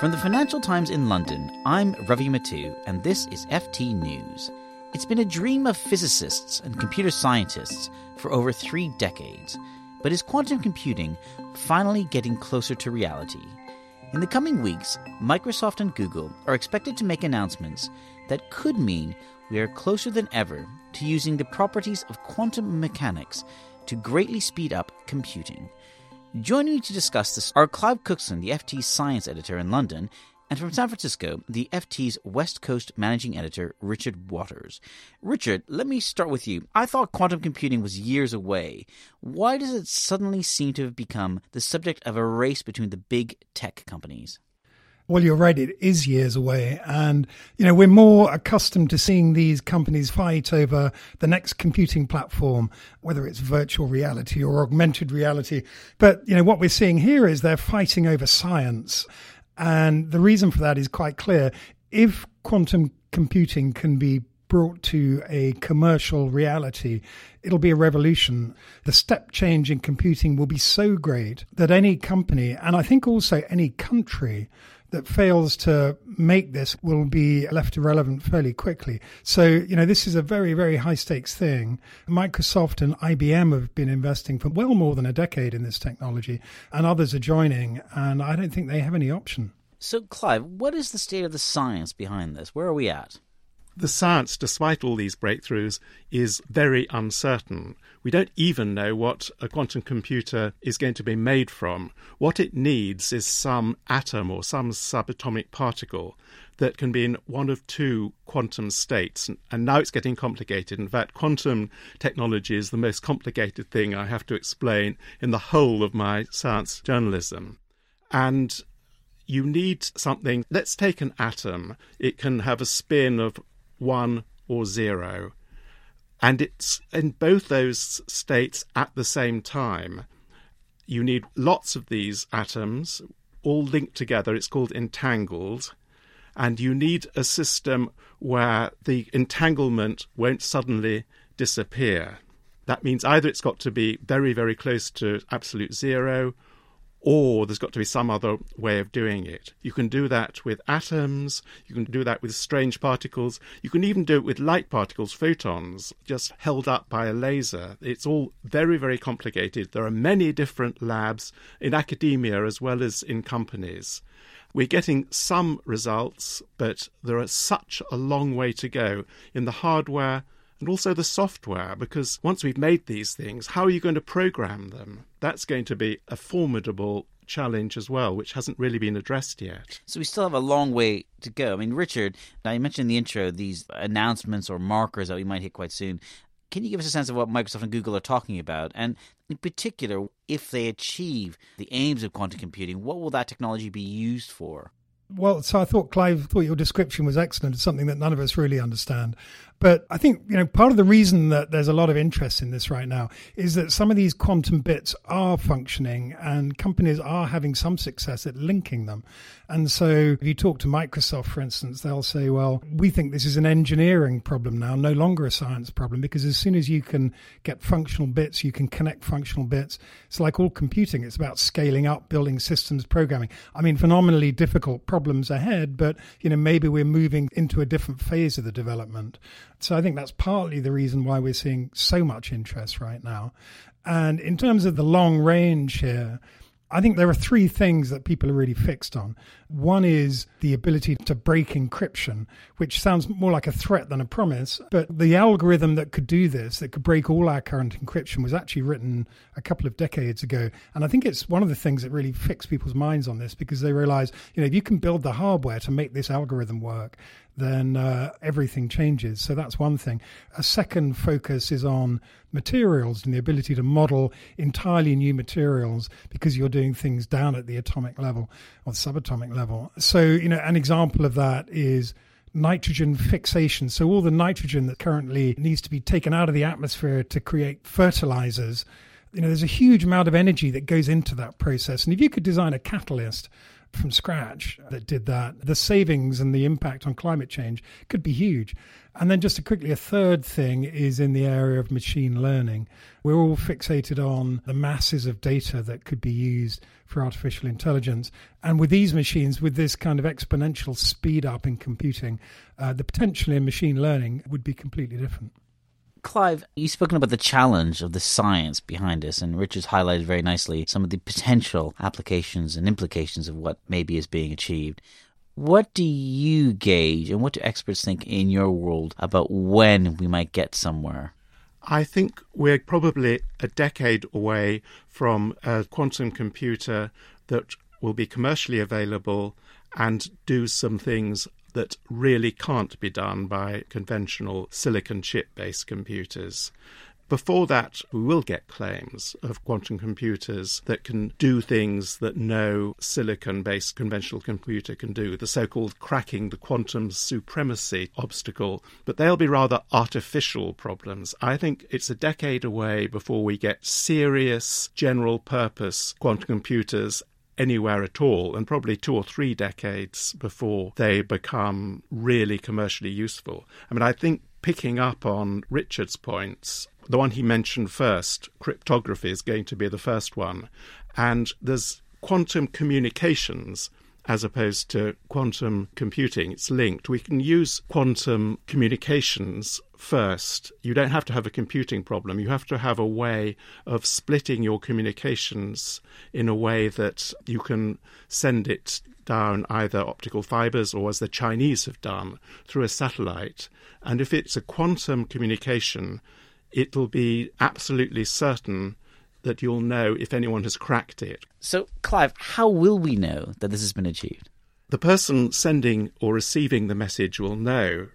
From the Financial Times in London, I'm Ravi Mattu, and this is FT News. It's been a dream of physicists and computer scientists for over three decades, but is quantum computing finally getting closer to reality? In the coming weeks, Microsoft and Google are expected to make announcements that could mean we are closer than ever to using the properties of quantum mechanics to greatly speed up computing. Joining me to discuss this are Clive Cookson, the FT's science editor in London, and from San Francisco, the FT's West Coast managing editor, Richard Waters. Richard, let me start with you. I thought quantum computing was years away. Why does it suddenly seem to have become the subject of a race between the big tech companies? Well, you're right. It is years away. And, you know, we're more accustomed to seeing these companies fight over the next computing platform, whether it's virtual reality or augmented reality. But, you know, what we're seeing here is they're fighting over science. And the reason for that is quite clear. If quantum computing can be brought to a commercial reality, it'll be a revolution. The step change in computing will be so great that any company, and I think also any country, that fails to make this will be left irrelevant fairly quickly. So, you know, this is a very, very high stakes thing. Microsoft and IBM have been investing for well more than a decade in this technology, and others are joining, and I don't think they have any option. So, Clive, what is the state of the science behind this? Where are we at? The science, despite all these breakthroughs, is very uncertain. We don't even know what a quantum computer is going to be made from. What it needs is some atom or some subatomic particle that can be in one of two quantum states. And now it's getting complicated. In fact, quantum technology is the most complicated thing I have to explain in the whole of my science journalism. And you need something. Let's take an atom. It can have a spin of one, or zero. And it's in both those states at the same time. You need lots of these atoms all linked together. It's called entangled. And you need a system where the entanglement won't suddenly disappear. That means either it's got to be very, very close to absolute zero, or there's got to be some other way of doing it. You can do that with atoms, you can do that with strange particles, you can even do it with light particles, photons, just held up by a laser. It's all very, very complicated. There are many different labs in academia as well as in companies. We're getting some results, but there are such a long way to go in the hardware and also the software, because once we've made these things, how are you going to program them? That's going to be a formidable challenge as well, which hasn't really been addressed yet. So we still have a long way to go. I mean, Richard, now you mentioned in the intro these announcements or markers that we might hit quite soon. Can you give us a sense of what Microsoft and Google are talking about? And in particular, if they achieve the aims of quantum computing, what will that technology be used for? Well, so I thought, Clive, thought your description was excellent. It's something that none of us really understand. But I think, you know, part of the reason that there's a lot of interest in this right now is that some of these quantum bits are functioning and companies are having some success at linking them. And so if you talk to Microsoft, for instance, they'll say, well, we think this is an engineering problem now, no longer a science problem, because as soon as you can get functional bits, you can connect functional bits. It's like all computing. It's about scaling up, building systems, programming. I mean, phenomenally difficult problems ahead, but, you know, maybe we're moving into a different phase of the development. So I think that's partly the reason why we're seeing so much interest right now. And in terms of the long range here, I think there are three things that people are really fixed on. One is the ability to break encryption, which sounds more like a threat than a promise. But the algorithm that could do this, that could break all our current encryption, was actually written a couple of decades ago. And I think it's one of the things that really fixed people's minds on this because they realize, you know, if you can build the hardware to make this algorithm work, then uh, everything changes. So that's one thing. A second focus is on materials and the ability to model entirely new materials because you're doing things down at the atomic level or subatomic level. So, you know, an example of that is nitrogen fixation. So, all the nitrogen that currently needs to be taken out of the atmosphere to create fertilizers. You know, there's a huge amount of energy that goes into that process. And if you could design a catalyst from scratch that did that, the savings and the impact on climate change could be huge. And then, just quickly, a third thing is in the area of machine learning. We're all fixated on the masses of data that could be used for artificial intelligence. And with these machines, with this kind of exponential speed up in computing, uh, the potential in machine learning would be completely different. Clive, you've spoken about the challenge of the science behind this, and Richard's highlighted very nicely some of the potential applications and implications of what maybe is being achieved. What do you gauge and what do experts think in your world about when we might get somewhere? I think we're probably a decade away from a quantum computer that will be commercially available and do some things that really can't be done by conventional silicon chip based computers. Before that, we will get claims of quantum computers that can do things that no silicon based conventional computer can do, the so called cracking the quantum supremacy obstacle, but they'll be rather artificial problems. I think it's a decade away before we get serious general purpose quantum computers anywhere at all, and probably two or three decades before they become really commercially useful. I mean, I think picking up on Richard's points, the one he mentioned first, cryptography, is going to be the first one. And there's quantum communications as opposed to quantum computing. It's linked. We can use quantum communications first. You don't have to have a computing problem. You have to have a way of splitting your communications in a way that you can send it down either optical fibers or, as the Chinese have done, through a satellite. And if it's a quantum communication, it'll be absolutely certain that you'll know if anyone has cracked it. So, Clive, how will we know that this has been achieved? The person sending or receiving the message will know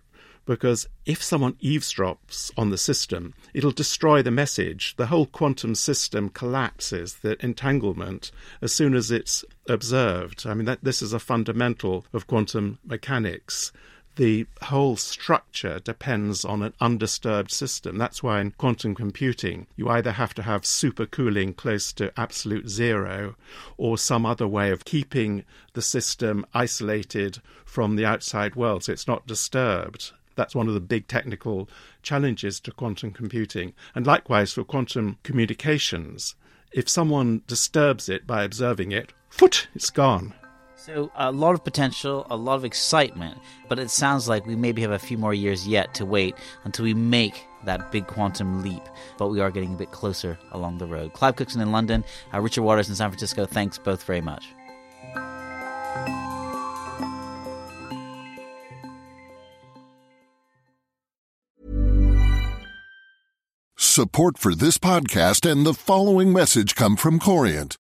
because if someone eavesdrops on the system, it'll destroy the message. The whole quantum system collapses, the entanglement, as soon as it's observed. I mean, that, this is a fundamental of quantum mechanics the whole structure depends on an undisturbed system. That's why in quantum computing, you either have to have supercooling close to absolute zero or some other way of keeping the system isolated from the outside world so it's not disturbed. That's one of the big technical challenges to quantum computing. And likewise for quantum communications, if someone disturbs it by observing it, foot, it's gone. So, a lot of potential, a lot of excitement, but it sounds like we maybe have a few more years yet to wait until we make that big quantum leap, but we are getting a bit closer along the road. Clive Cookson in London, uh, Richard Waters in San Francisco, thanks both very much. Support for this podcast and the following message come from Corient.